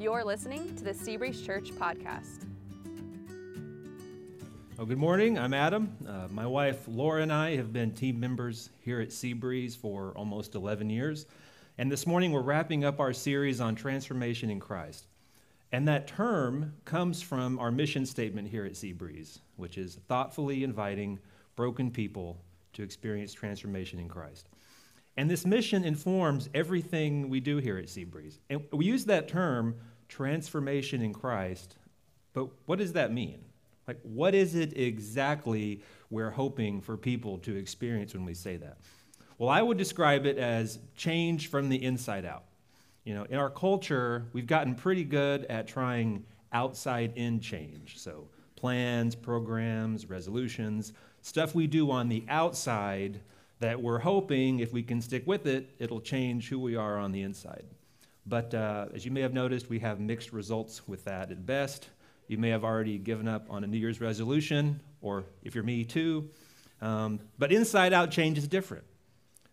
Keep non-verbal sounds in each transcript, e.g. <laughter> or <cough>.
You're listening to the Seabreeze Church podcast. Well, good morning. I'm Adam. Uh, my wife Laura and I have been team members here at Seabreeze for almost 11 years. And this morning we're wrapping up our series on transformation in Christ. And that term comes from our mission statement here at Seabreeze, which is thoughtfully inviting broken people to experience transformation in Christ. And this mission informs everything we do here at Seabreeze. And we use that term, transformation in Christ, but what does that mean? Like, what is it exactly we're hoping for people to experience when we say that? Well, I would describe it as change from the inside out. You know, in our culture, we've gotten pretty good at trying outside in change. So, plans, programs, resolutions, stuff we do on the outside that we're hoping if we can stick with it, it'll change who we are on the inside. But uh, as you may have noticed, we have mixed results with that at best. You may have already given up on a New Year's resolution, or if you're me, too. Um, but inside out change is different.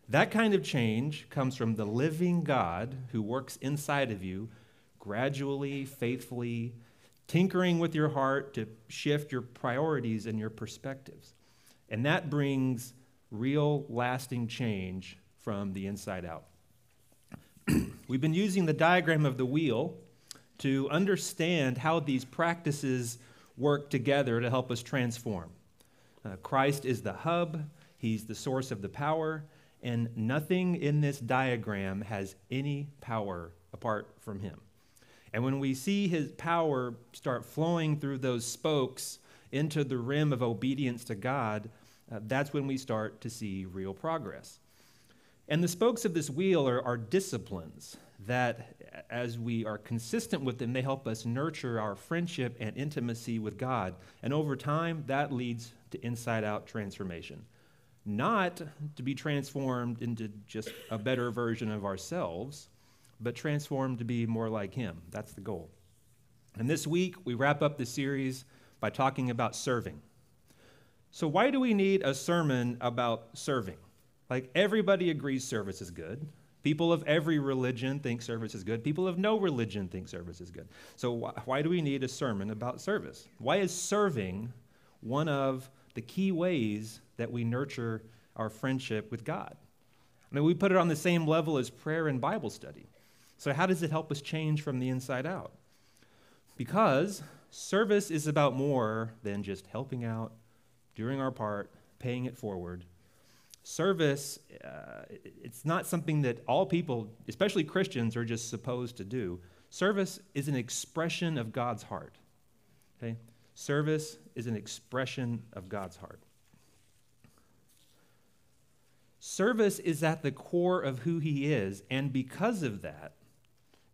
That kind of change comes from the living God who works inside of you, gradually, faithfully, tinkering with your heart to shift your priorities and your perspectives. And that brings real, lasting change from the inside out. We've been using the diagram of the wheel to understand how these practices work together to help us transform. Uh, Christ is the hub, He's the source of the power, and nothing in this diagram has any power apart from Him. And when we see His power start flowing through those spokes into the rim of obedience to God, uh, that's when we start to see real progress. And the spokes of this wheel are, are disciplines that, as we are consistent with them, they help us nurture our friendship and intimacy with God. And over time, that leads to inside out transformation. Not to be transformed into just a better version of ourselves, but transformed to be more like Him. That's the goal. And this week, we wrap up the series by talking about serving. So, why do we need a sermon about serving? Like, everybody agrees service is good. People of every religion think service is good. People of no religion think service is good. So, wh- why do we need a sermon about service? Why is serving one of the key ways that we nurture our friendship with God? I mean, we put it on the same level as prayer and Bible study. So, how does it help us change from the inside out? Because service is about more than just helping out, doing our part, paying it forward. Service, uh, it's not something that all people, especially Christians, are just supposed to do. Service is an expression of God's heart. Okay? Service is an expression of God's heart. Service is at the core of who He is, and because of that,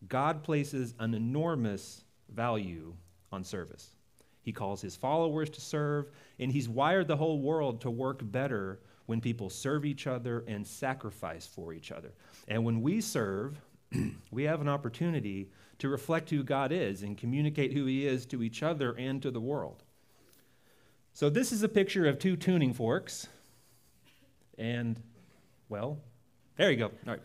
God places an enormous value on service. He calls his followers to serve, and he's wired the whole world to work better when people serve each other and sacrifice for each other. And when we serve, <clears throat> we have an opportunity to reflect who God is and communicate who he is to each other and to the world. So, this is a picture of two tuning forks. And, well, there you go. All right.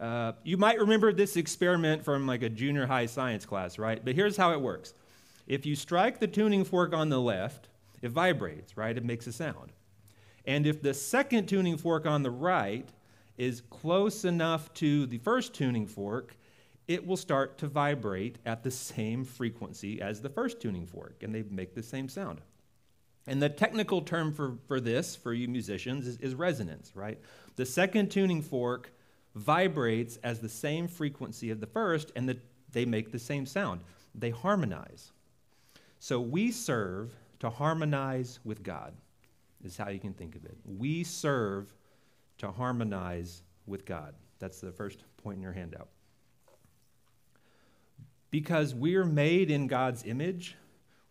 Uh, you might remember this experiment from like a junior high science class, right? But here's how it works if you strike the tuning fork on the left, it vibrates, right? It makes a sound. And if the second tuning fork on the right is close enough to the first tuning fork, it will start to vibrate at the same frequency as the first tuning fork, and they make the same sound. And the technical term for, for this, for you musicians, is, is resonance, right? The second tuning fork vibrates as the same frequency of the first, and the, they make the same sound. They harmonize. So we serve to harmonize with God, is how you can think of it. We serve to harmonize with God. That's the first point in your handout. Because we're made in God's image,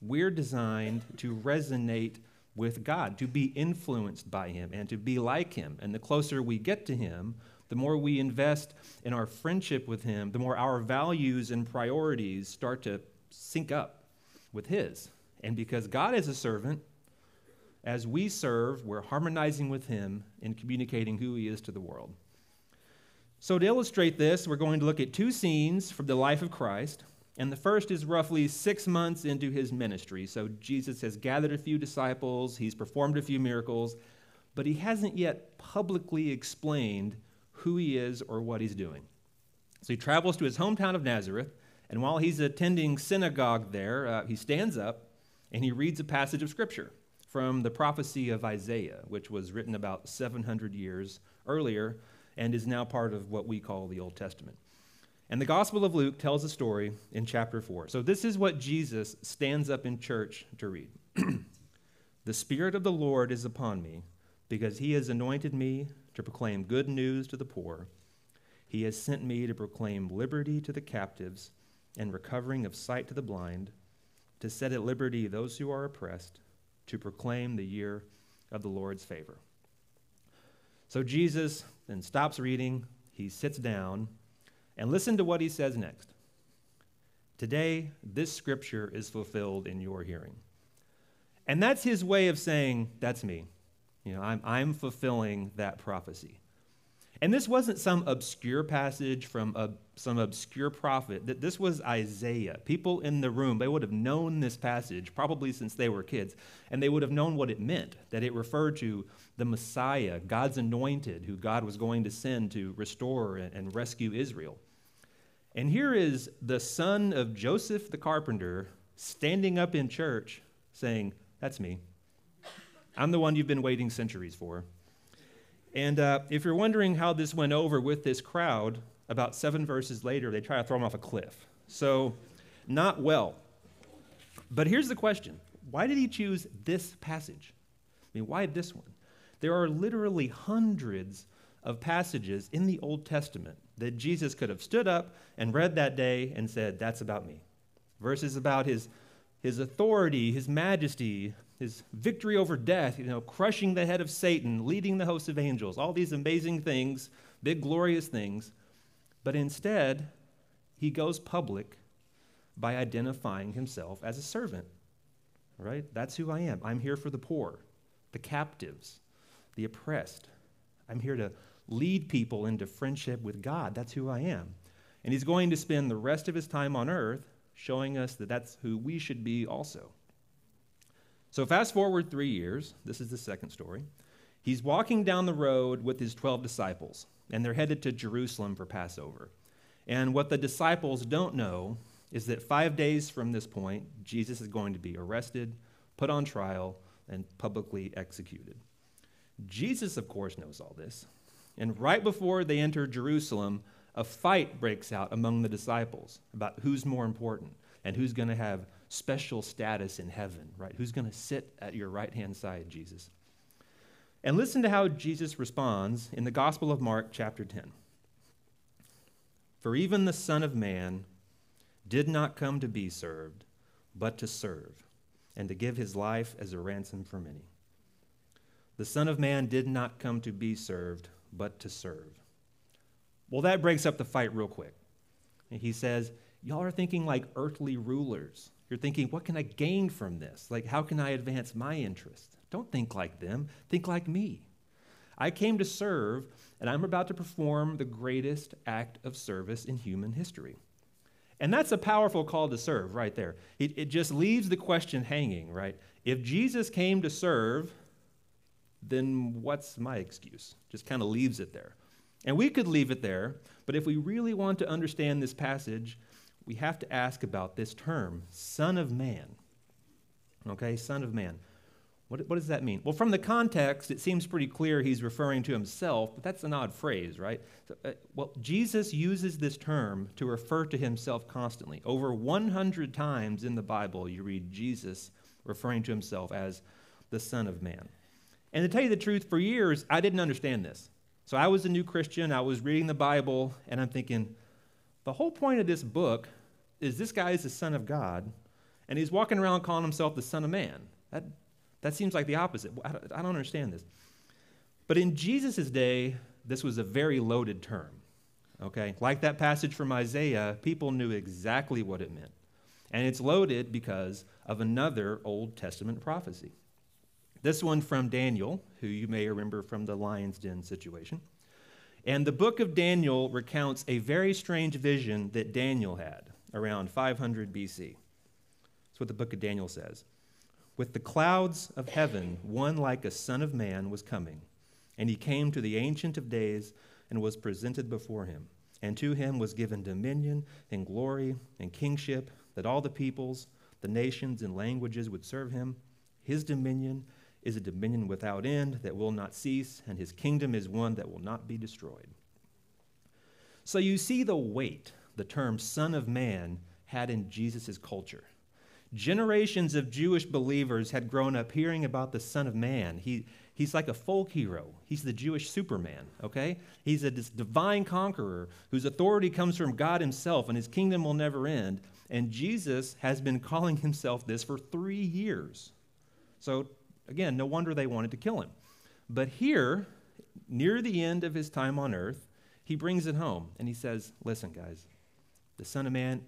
we're designed to resonate with God, to be influenced by Him, and to be like Him. And the closer we get to Him, the more we invest in our friendship with Him, the more our values and priorities start to sync up with His. And because God is a servant, as we serve, we're harmonizing with Him and communicating who He is to the world. So, to illustrate this, we're going to look at two scenes from the life of Christ. And the first is roughly six months into his ministry. So, Jesus has gathered a few disciples, he's performed a few miracles, but he hasn't yet publicly explained who he is or what he's doing. So, he travels to his hometown of Nazareth, and while he's attending synagogue there, uh, he stands up and he reads a passage of Scripture from the prophecy of Isaiah, which was written about 700 years earlier and is now part of what we call the Old Testament. And the Gospel of Luke tells a story in chapter 4. So this is what Jesus stands up in church to read <clears throat> The Spirit of the Lord is upon me, because he has anointed me to proclaim good news to the poor. He has sent me to proclaim liberty to the captives and recovering of sight to the blind, to set at liberty those who are oppressed, to proclaim the year of the Lord's favor. So Jesus then stops reading, he sits down, and listen to what he says next. Today, this scripture is fulfilled in your hearing. And that's his way of saying, That's me. You know, I'm, I'm fulfilling that prophecy. And this wasn't some obscure passage from a, some obscure prophet. That This was Isaiah. People in the room, they would have known this passage probably since they were kids, and they would have known what it meant, that it referred to the Messiah, God's anointed, who God was going to send to restore and rescue Israel. And here is the son of Joseph the carpenter standing up in church saying, That's me. I'm the one you've been waiting centuries for. And uh, if you're wondering how this went over with this crowd, about seven verses later, they try to throw him off a cliff. So, not well. But here's the question why did he choose this passage? I mean, why this one? There are literally hundreds of passages in the Old Testament that Jesus could have stood up and read that day and said, That's about me. Verses about his, his authority, his majesty, his victory over death, you know, crushing the head of Satan, leading the host of angels, all these amazing things, big, glorious things. But instead, he goes public by identifying himself as a servant. Right? That's who I am. I'm here for the poor, the captives, the oppressed. I'm here to lead people into friendship with God. That's who I am. And he's going to spend the rest of his time on earth showing us that that's who we should be also. So, fast forward three years. This is the second story. He's walking down the road with his 12 disciples, and they're headed to Jerusalem for Passover. And what the disciples don't know is that five days from this point, Jesus is going to be arrested, put on trial, and publicly executed. Jesus, of course, knows all this. And right before they enter Jerusalem, a fight breaks out among the disciples about who's more important and who's going to have special status in heaven, right? Who's going to sit at your right hand side, Jesus? And listen to how Jesus responds in the Gospel of Mark, chapter 10. For even the Son of Man did not come to be served, but to serve, and to give his life as a ransom for many. The Son of Man did not come to be served, but to serve. Well, that breaks up the fight real quick. he says, Y'all are thinking like earthly rulers. You're thinking, what can I gain from this? Like, how can I advance my interest? Don't think like them, think like me. I came to serve, and I'm about to perform the greatest act of service in human history. And that's a powerful call to serve right there. It, it just leaves the question hanging, right? If Jesus came to serve, then what's my excuse? Just kind of leaves it there. And we could leave it there, but if we really want to understand this passage, we have to ask about this term, Son of Man. Okay, Son of Man. What, what, does that mean? Well, from the context, it seems pretty clear he's referring to himself, but that's an odd phrase, right? So, uh, well, Jesus uses this term to refer to himself constantly. Over 100 times in the Bible, you read Jesus referring to himself as the Son of Man. And to tell you the truth, for years, I didn't understand this. So I was a new Christian, I was reading the Bible, and I'm thinking, the whole point of this book is this guy is the Son of God, and he's walking around calling himself the Son of Man. That, that seems like the opposite. I don't, I don't understand this. But in Jesus' day, this was a very loaded term. Okay? Like that passage from Isaiah, people knew exactly what it meant. And it's loaded because of another Old Testament prophecy. This one from Daniel, who you may remember from the lion's den situation. And the book of Daniel recounts a very strange vision that Daniel had around 500 BC. That's what the book of Daniel says. With the clouds of heaven, one like a son of man was coming, and he came to the Ancient of Days and was presented before him. And to him was given dominion and glory and kingship, that all the peoples, the nations, and languages would serve him. His dominion is a dominion without end that will not cease, and his kingdom is one that will not be destroyed. So you see the weight the term Son of Man had in Jesus' culture. Generations of Jewish believers had grown up hearing about the Son of Man. He, he's like a folk hero. He's the Jewish Superman, okay? He's a divine conqueror whose authority comes from God Himself, and His kingdom will never end. And Jesus has been calling Himself this for three years. So, again, no wonder they wanted to kill Him. But here, near the end of His time on earth, He brings it home and He says, Listen, guys, the Son of Man,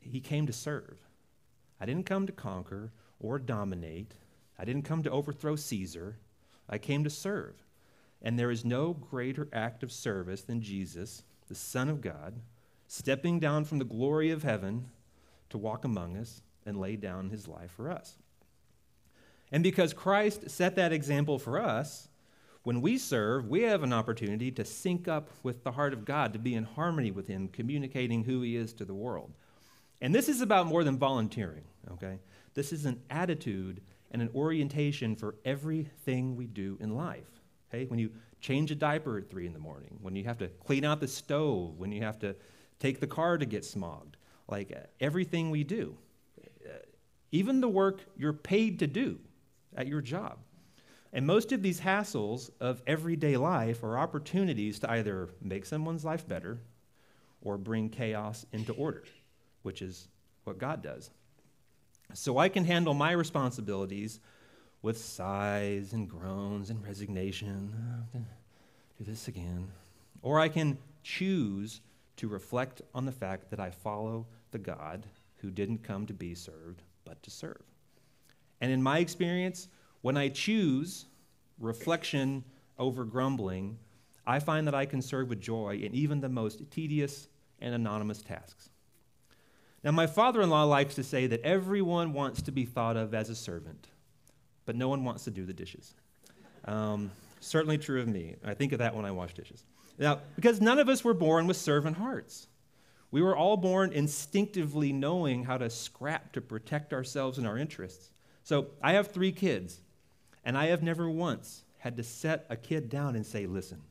He came to serve. I didn't come to conquer or dominate. I didn't come to overthrow Caesar. I came to serve. And there is no greater act of service than Jesus, the Son of God, stepping down from the glory of heaven to walk among us and lay down his life for us. And because Christ set that example for us, when we serve, we have an opportunity to sync up with the heart of God, to be in harmony with Him, communicating who He is to the world. And this is about more than volunteering, okay? This is an attitude and an orientation for everything we do in life. Okay? When you change a diaper at three in the morning, when you have to clean out the stove, when you have to take the car to get smogged, like uh, everything we do, uh, even the work you're paid to do at your job. And most of these hassles of everyday life are opportunities to either make someone's life better or bring chaos into order which is what God does. So I can handle my responsibilities with sighs and groans and resignation. Do this again. Or I can choose to reflect on the fact that I follow the God who didn't come to be served, but to serve. And in my experience, when I choose reflection over grumbling, I find that I can serve with joy in even the most tedious and anonymous tasks. Now, my father in law likes to say that everyone wants to be thought of as a servant, but no one wants to do the dishes. Um, certainly true of me. I think of that when I wash dishes. Now, because none of us were born with servant hearts. We were all born instinctively knowing how to scrap to protect ourselves and our interests. So I have three kids, and I have never once had to set a kid down and say, listen,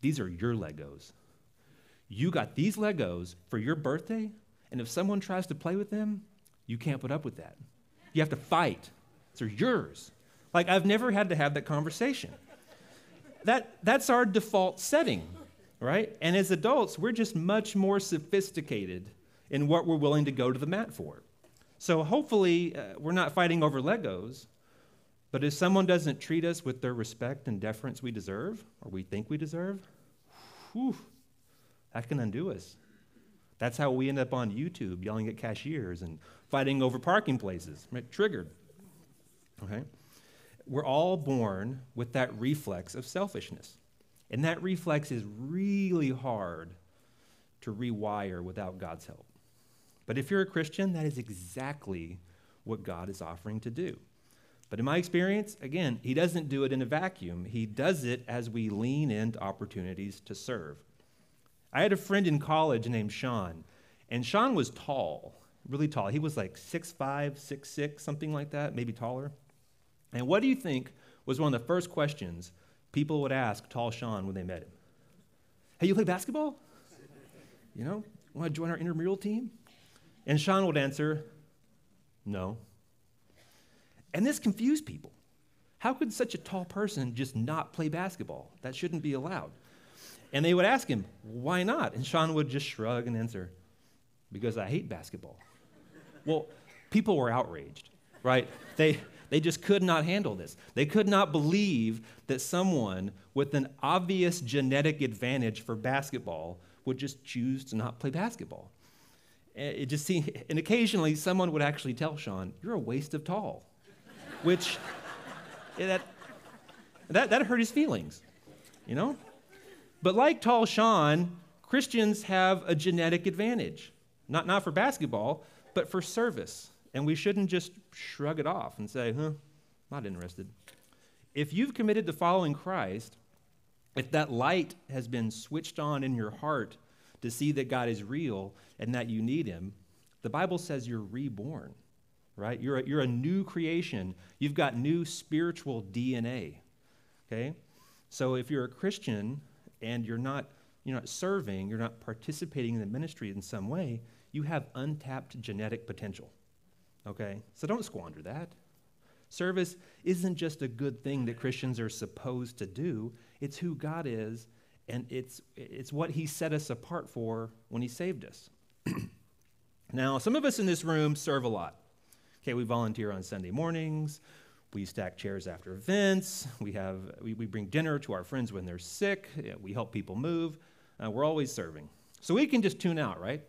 these are your Legos. You got these Legos for your birthday, and if someone tries to play with them, you can't put up with that. You have to fight. They're yours. Like, I've never had to have that conversation. That, that's our default setting, right? And as adults, we're just much more sophisticated in what we're willing to go to the mat for. So hopefully, uh, we're not fighting over Legos, but if someone doesn't treat us with the respect and deference we deserve, or we think we deserve, whew, that can undo us. That's how we end up on YouTube yelling at cashiers and fighting over parking places. Right? Triggered. Okay? We're all born with that reflex of selfishness. And that reflex is really hard to rewire without God's help. But if you're a Christian, that is exactly what God is offering to do. But in my experience, again, He doesn't do it in a vacuum. He does it as we lean into opportunities to serve. I had a friend in college named Sean, and Sean was tall, really tall. He was like 6'5, 6'6, something like that, maybe taller. And what do you think was one of the first questions people would ask tall Sean when they met him? Hey, you play basketball? You know, want to join our intramural team? And Sean would answer, no. And this confused people. How could such a tall person just not play basketball? That shouldn't be allowed. And they would ask him, why not? And Sean would just shrug and answer, because I hate basketball. well, people were outraged, right? They, they just could not handle this. They could not believe that someone with an obvious genetic advantage for basketball would just choose to not play basketball. Eh, it just seemed, and occasionally someone would actually tell Sean, You're a waste of tall, which that, that, that hurt his feelings, you know? But like tall Sean, Christians have a genetic advantage. Not, not for basketball, but for service. And we shouldn't just shrug it off and say, huh, not interested. If you've committed to following Christ, if that light has been switched on in your heart to see that God is real and that you need Him, the Bible says you're reborn, right? You're a, you're a new creation. You've got new spiritual DNA, okay? So if you're a Christian and you're not, you're not serving, you're not participating in the ministry in some way, you have untapped genetic potential, okay? So don't squander that. Service isn't just a good thing that Christians are supposed to do, it's who God is, and it's, it's what He set us apart for when He saved us. <clears throat> now, some of us in this room serve a lot. Okay, we volunteer on Sunday mornings. We stack chairs after events. We, have, we, we bring dinner to our friends when they're sick. We help people move. Uh, we're always serving. So we can just tune out, right?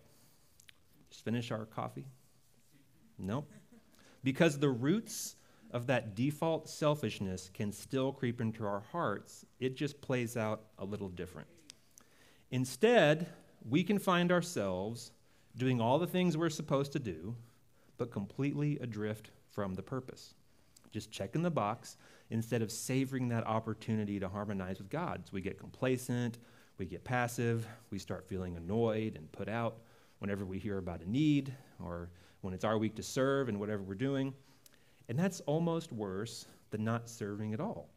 Just finish our coffee? No. Because the roots of that default selfishness can still creep into our hearts, it just plays out a little different. Instead, we can find ourselves doing all the things we're supposed to do, but completely adrift from the purpose. Just checking the box instead of savoring that opportunity to harmonize with God. So we get complacent, we get passive, we start feeling annoyed and put out whenever we hear about a need or when it's our week to serve and whatever we're doing. And that's almost worse than not serving at all.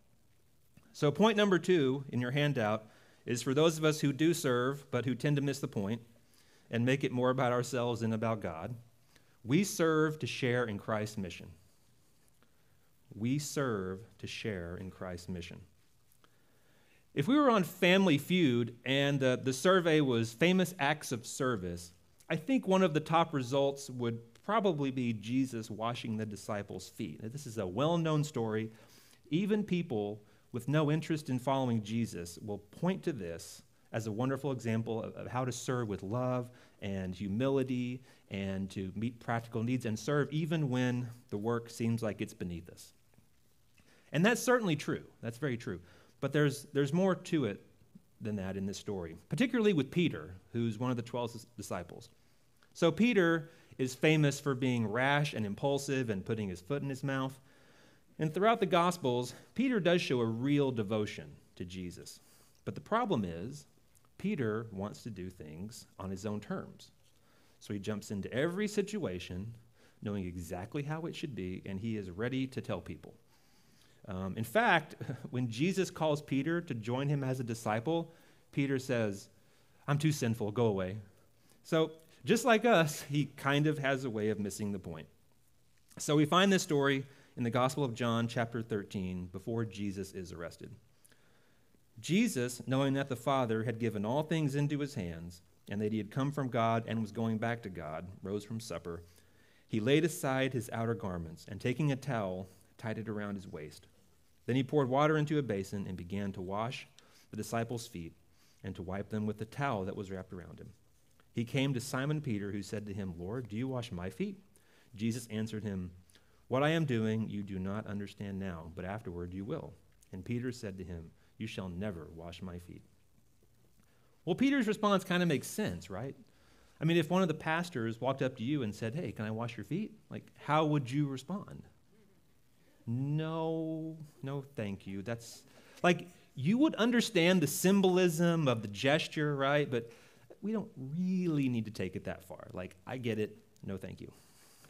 So, point number two in your handout is for those of us who do serve, but who tend to miss the point and make it more about ourselves than about God. We serve to share in Christ's mission. We serve to share in Christ's mission. If we were on Family Feud and the, the survey was famous acts of service, I think one of the top results would probably be Jesus washing the disciples' feet. This is a well known story. Even people with no interest in following Jesus will point to this as a wonderful example of, of, how to serve with love and humility and to meet practical needs and serve even when the work seems like it's beneath us. And that's certainly true. That's very true. But there's, there's more to it than that in this story, particularly with Peter, who's one of the 12 disciples. So, Peter is famous for being rash and impulsive and putting his foot in his mouth. And throughout the Gospels, Peter does show a real devotion to Jesus. But the problem is, Peter wants to do things on his own terms. So he jumps into every situation knowing exactly how it should be, and he is ready to tell people. Um, in fact, <laughs> when Jesus calls Peter to join him as a disciple, Peter says, I'm too sinful, go away. So just like us, he kind of has a way of missing the point. So we find this story in the Gospel of John, chapter 13, before Jesus is arrested. Jesus, knowing that the Father had given all things into his hands, and that he had come from God and was going back to God, rose from supper. He laid aside his outer garments, and taking a towel, tied it around his waist. Then he poured water into a basin and began to wash the disciples' feet and to wipe them with the towel that was wrapped around him. He came to Simon Peter, who said to him, Lord, do you wash my feet? Jesus answered him, What I am doing you do not understand now, but afterward you will. And Peter said to him, You shall never wash my feet. Well, Peter's response kind of makes sense, right? I mean, if one of the pastors walked up to you and said, Hey, can I wash your feet? Like, how would you respond? No, no, thank you. That's like, you would understand the symbolism of the gesture, right? But we don't really need to take it that far. Like, I get it, no thank you.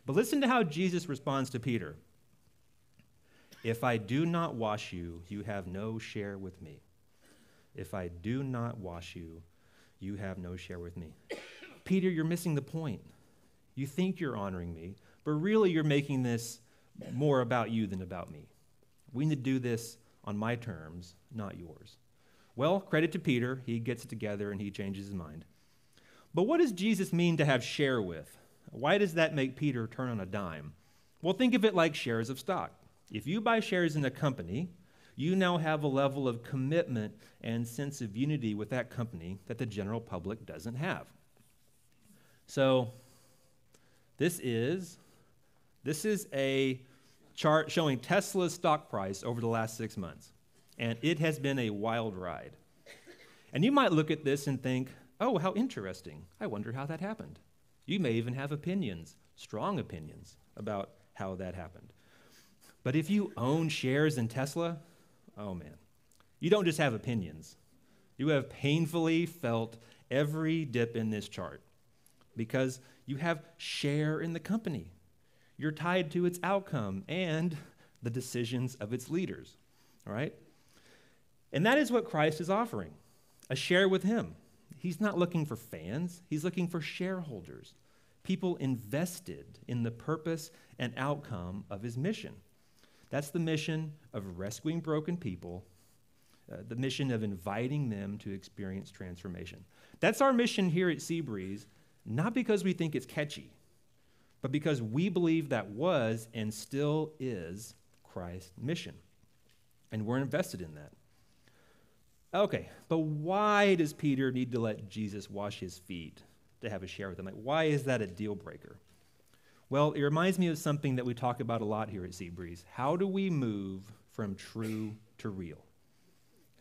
But listen to how Jesus responds to Peter If I do not wash you, you have no share with me. If I do not wash you, you have no share with me. Peter, you're missing the point. You think you're honoring me, but really you're making this more about you than about me. We need to do this on my terms, not yours. Well, credit to Peter. He gets it together and he changes his mind. But what does Jesus mean to have share with? Why does that make Peter turn on a dime? Well, think of it like shares of stock. If you buy shares in a company, you now have a level of commitment and sense of unity with that company that the general public doesn't have. So, this is this is a chart showing Tesla's stock price over the last 6 months, and it has been a wild ride. And you might look at this and think, oh, how interesting. I wonder how that happened. You may even have opinions, strong opinions, about how that happened. But if you own shares in Tesla, oh man, you don't just have opinions. You have painfully felt every dip in this chart because you have share in the company. You're tied to its outcome and the decisions of its leaders. All right? And that is what Christ is offering a share with Him. He's not looking for fans, He's looking for shareholders, people invested in the purpose and outcome of His mission. That's the mission of rescuing broken people, uh, the mission of inviting them to experience transformation. That's our mission here at Seabreeze, not because we think it's catchy, but because we believe that was and still is Christ's mission. And we're invested in that. Okay, but why does Peter need to let Jesus wash his feet to have a share with him? Like, why is that a deal breaker? Well, it reminds me of something that we talk about a lot here at Seabreeze. How do we move from true to real?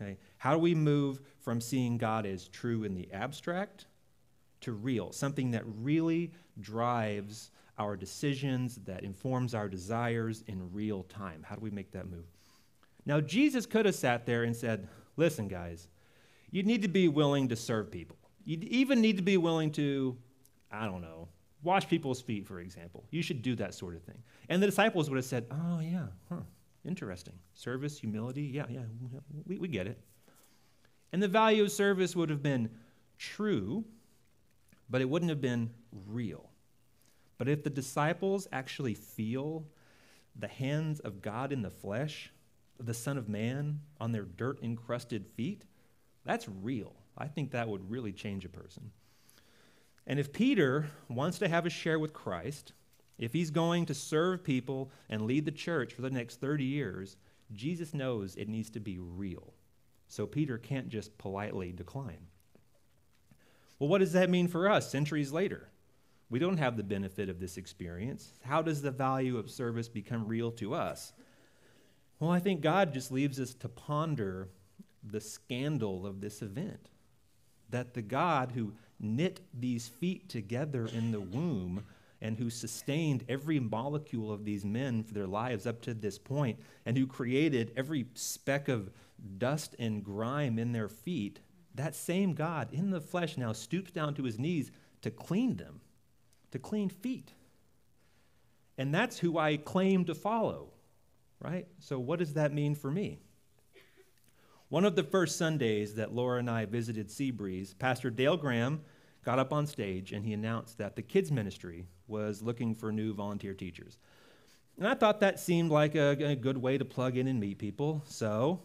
Okay? How do we move from seeing God as true in the abstract to real, something that really drives our decisions, that informs our desires in real time? How do we make that move? Now, Jesus could have sat there and said, Listen, guys, you need to be willing to serve people. You even need to be willing to, I don't know, wash people's feet, for example. You should do that sort of thing. And the disciples would have said, Oh, yeah, huh, interesting. Service, humility, yeah, yeah, we, we get it. And the value of service would have been true, but it wouldn't have been real. But if the disciples actually feel the hands of God in the flesh, the Son of Man on their dirt encrusted feet, that's real. I think that would really change a person. And if Peter wants to have a share with Christ, if he's going to serve people and lead the church for the next 30 years, Jesus knows it needs to be real. So Peter can't just politely decline. Well, what does that mean for us centuries later? We don't have the benefit of this experience. How does the value of service become real to us? Well, I think God just leaves us to ponder the scandal of this event. That the God who knit these feet together in the womb and who sustained every molecule of these men for their lives up to this point, and who created every speck of dust and grime in their feet, that same God in the flesh now stoops down to his knees to clean them, to clean feet. And that's who I claim to follow right? So, what does that mean for me? One of the first Sundays that Laura and I visited Seabreeze, Pastor Dale Graham got up on stage and he announced that the kids' ministry was looking for new volunteer teachers. And I thought that seemed like a, a good way to plug in and meet people. So,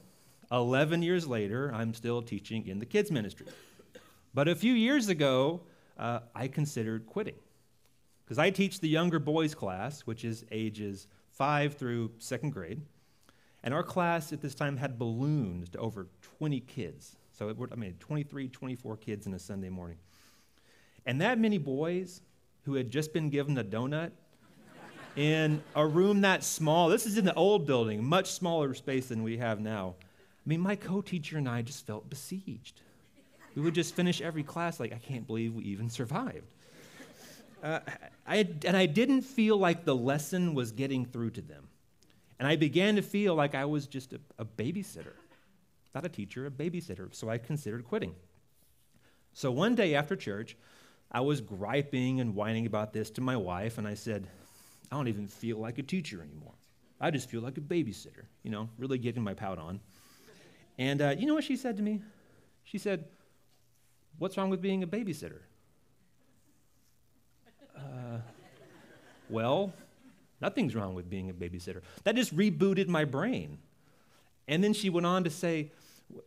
11 years later, I'm still teaching in the kids' ministry. But a few years ago, uh, I considered quitting. Because I teach the younger boys class, which is ages 5 through second grade. And our class at this time had ballooned to over 20 kids. So, it, I mean, 23, 24 kids in a Sunday morning. And that many boys who had just been given a donut <laughs> in a room that small, this is in the old building, much smaller space than we have now. I mean, my co teacher and I just felt besieged. We would just finish every class like, I can't believe we even survived. Uh, I, and I didn't feel like the lesson was getting through to them. And I began to feel like I was just a, a babysitter, not a teacher, a babysitter. So I considered quitting. So one day after church, I was griping and whining about this to my wife, and I said, I don't even feel like a teacher anymore. I just feel like a babysitter, you know, really getting my pout on. And uh, you know what she said to me? She said, What's wrong with being a babysitter? Uh, well, nothing's wrong with being a babysitter. That just rebooted my brain. And then she went on to say,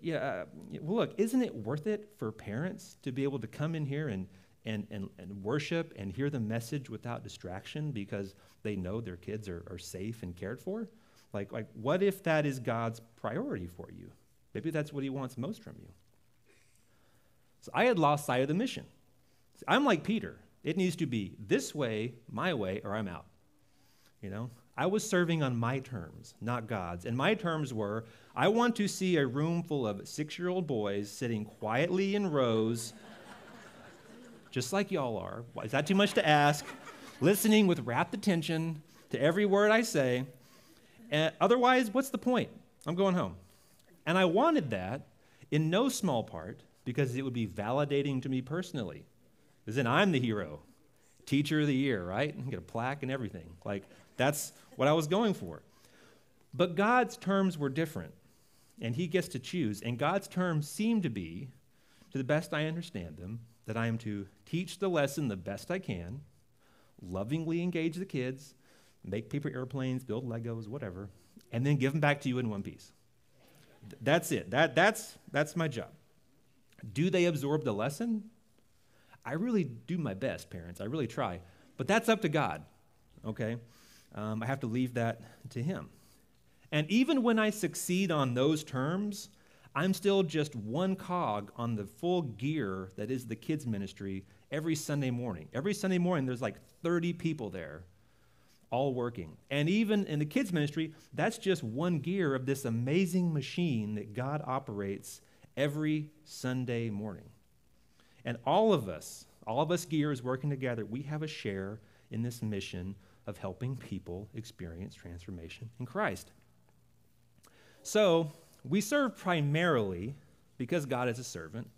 yeah, uh, well, look, isn't it worth it for parents to be able to come in here and, and, and, and worship and hear the message without distraction because they know their kids are, are safe and cared for? Like, like, what if that is God's priority for you? Maybe that's what He wants most from you. So I had lost sight of the mission. I'm like Peter. It needs to be this way, my way, or I'm out. You know, I was serving on my terms, not God's. And my terms were I want to see a room full of six year old boys sitting quietly in rows, <laughs> just like y'all are. Is that too much to ask? Listening with rapt attention to every word I say. And otherwise, what's the point? I'm going home. And I wanted that in no small part because it would be validating to me personally. Because then I'm the hero, teacher of the year, right? And get a plaque and everything. Like, that's what I was going for. But God's terms were different, and He gets to choose. And God's terms seem to be, to the best I understand them, that I am to teach the lesson the best I can, lovingly engage the kids, make paper airplanes, build Legos, whatever, and then give them back to you in one piece. That's it. That, that's, that's my job. Do they absorb the lesson? I really do my best, parents. I really try. But that's up to God, okay? Um, I have to leave that to Him. And even when I succeed on those terms, I'm still just one cog on the full gear that is the kids' ministry every Sunday morning. Every Sunday morning, there's like 30 people there all working. And even in the kids' ministry, that's just one gear of this amazing machine that God operates every Sunday morning. And all of us, all of us gears working together, we have a share in this mission of helping people experience transformation in Christ. So, we serve primarily because God is a servant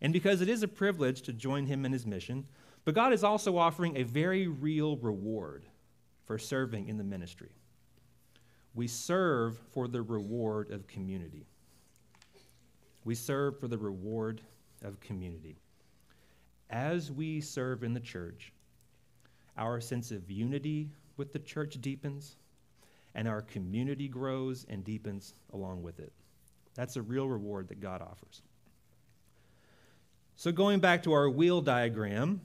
and because it is a privilege to join him in his mission, but God is also offering a very real reward for serving in the ministry. We serve for the reward of community. We serve for the reward of community. As we serve in the church, our sense of unity with the church deepens, and our community grows and deepens along with it. That's a real reward that God offers. So, going back to our wheel diagram,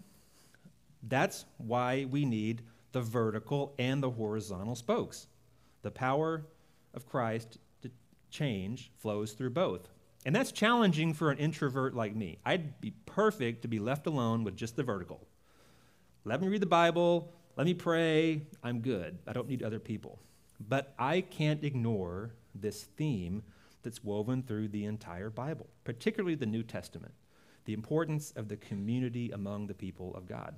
that's why we need the vertical and the horizontal spokes. The power of Christ to change flows through both. And that's challenging for an introvert like me. I'd be perfect to be left alone with just the vertical. Let me read the Bible, let me pray, I'm good. I don't need other people. But I can't ignore this theme that's woven through the entire Bible, particularly the New Testament the importance of the community among the people of God.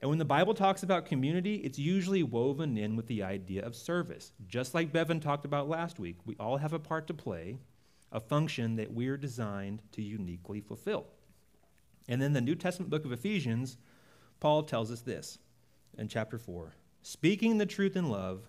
And when the Bible talks about community, it's usually woven in with the idea of service. Just like Bevan talked about last week, we all have a part to play, a function that we're designed to uniquely fulfill. And then the New Testament book of Ephesians, Paul tells us this in chapter 4 Speaking the truth in love,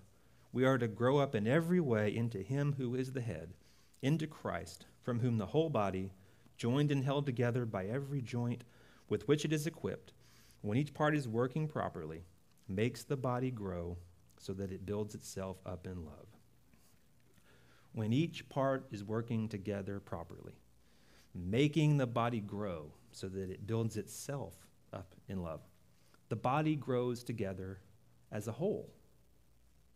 we are to grow up in every way into Him who is the head, into Christ, from whom the whole body, joined and held together by every joint with which it is equipped, when each part is working properly, makes the body grow so that it builds itself up in love. When each part is working together properly, making the body grow so that it builds itself up in love, the body grows together as a whole.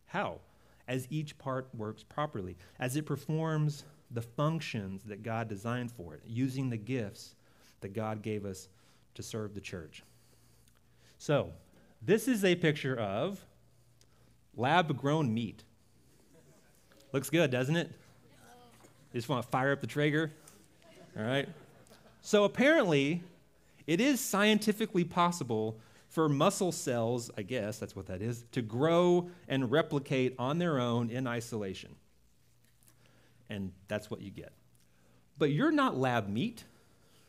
How? As each part works properly, as it performs the functions that God designed for it, using the gifts that God gave us to serve the church. So, this is a picture of lab grown meat. Looks good, doesn't it? You just want to fire up the Traeger? All right. So, apparently, it is scientifically possible for muscle cells, I guess that's what that is, to grow and replicate on their own in isolation. And that's what you get. But you're not lab meat,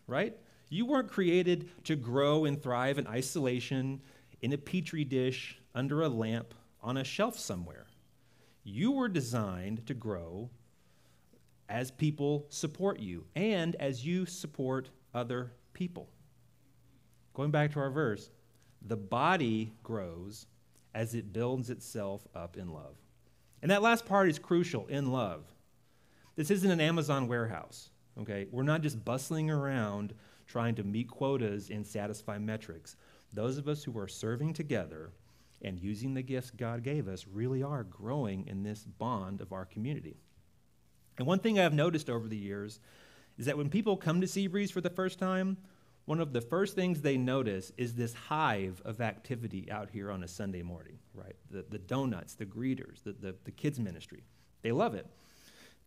right? You weren't created to grow and thrive in isolation in a petri dish under a lamp on a shelf somewhere. You were designed to grow as people support you and as you support other people. Going back to our verse, the body grows as it builds itself up in love. And that last part is crucial in love. This isn't an Amazon warehouse, okay? We're not just bustling around trying to meet quotas and satisfy metrics. Those of us who are serving together and using the gifts God gave us really are growing in this bond of our community. And one thing I've noticed over the years is that when people come to Seabreeze for the first time, one of the first things they notice is this hive of activity out here on a Sunday morning, right? The, the donuts, the greeters, the, the, the kids' ministry. They love it.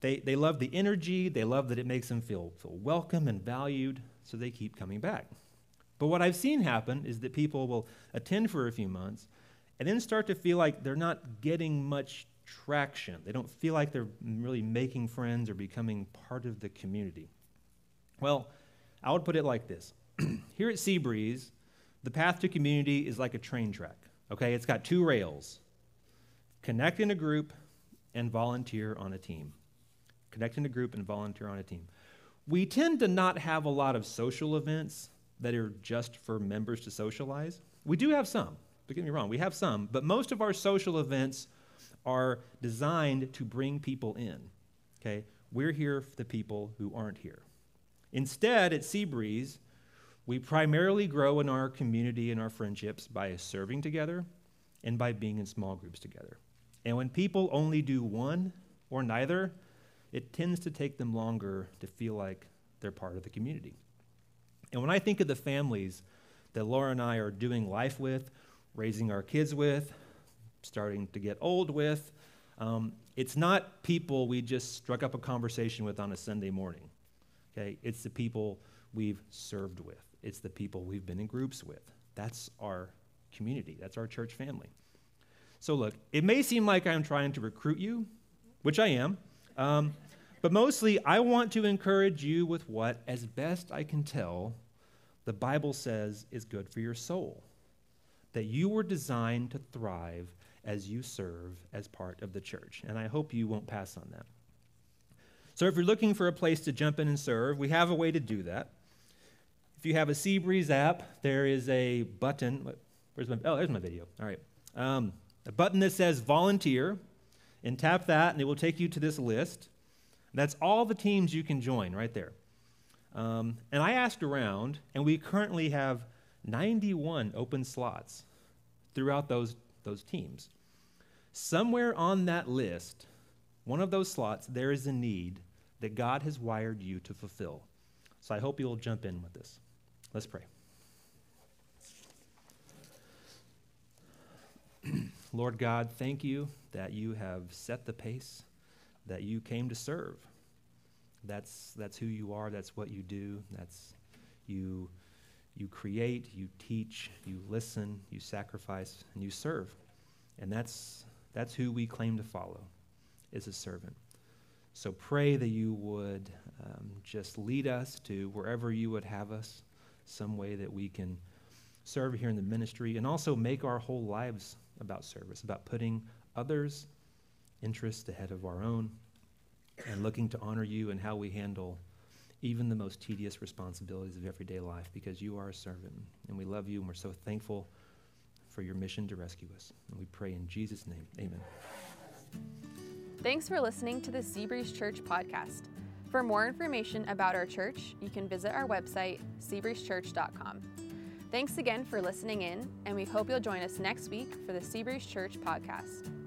They, they love the energy, they love that it makes them feel, feel welcome and valued, so they keep coming back. But what I've seen happen is that people will attend for a few months and then start to feel like they're not getting much traction. They don't feel like they're really making friends or becoming part of the community. Well, I would put it like this <clears throat> Here at Seabreeze, the path to community is like a train track, okay? It's got two rails connect in a group and volunteer on a team. Connect in a group and volunteer on a team. We tend to not have a lot of social events that are just for members to socialize. We do have some, don't get me wrong, we have some, but most of our social events are designed to bring people in. Okay? We're here for the people who aren't here. Instead, at Seabreeze, we primarily grow in our community and our friendships by serving together and by being in small groups together. And when people only do one or neither, it tends to take them longer to feel like they're part of the community. And when I think of the families that Laura and I are doing life with, raising our kids with, starting to get old with, um, it's not people we just struck up a conversation with on a Sunday morning. Okay? It's the people we've served with, it's the people we've been in groups with. That's our community, that's our church family. So, look, it may seem like I'm trying to recruit you, which I am. Um, but mostly, I want to encourage you with what, as best I can tell, the Bible says is good for your soul. That you were designed to thrive as you serve as part of the church. And I hope you won't pass on that. So, if you're looking for a place to jump in and serve, we have a way to do that. If you have a Seabreeze app, there is a button. Where's my? Oh, there's my video. All right. Um, a button that says volunteer, and tap that, and it will take you to this list. That's all the teams you can join right there. Um, and I asked around, and we currently have 91 open slots throughout those, those teams. Somewhere on that list, one of those slots, there is a need that God has wired you to fulfill. So I hope you'll jump in with this. Let's pray. Lord God, thank you that you have set the pace that you came to serve. That's, that's who you are, that's what you do, that's you, you create, you teach, you listen, you sacrifice, and you serve. And that's, that's who we claim to follow, is a servant. So pray that you would um, just lead us to wherever you would have us, some way that we can serve here in the ministry, and also make our whole lives about service, about putting others' interests ahead of our own, and looking to honor you and how we handle even the most tedious responsibilities of everyday life because you are a servant and we love you and we're so thankful for your mission to rescue us. And we pray in Jesus' name. Amen. Thanks for listening to the Seabreeze Church podcast. For more information about our church, you can visit our website, seabreezechurch.com. Thanks again for listening in, and we hope you'll join us next week for the Seabreeze Church podcast.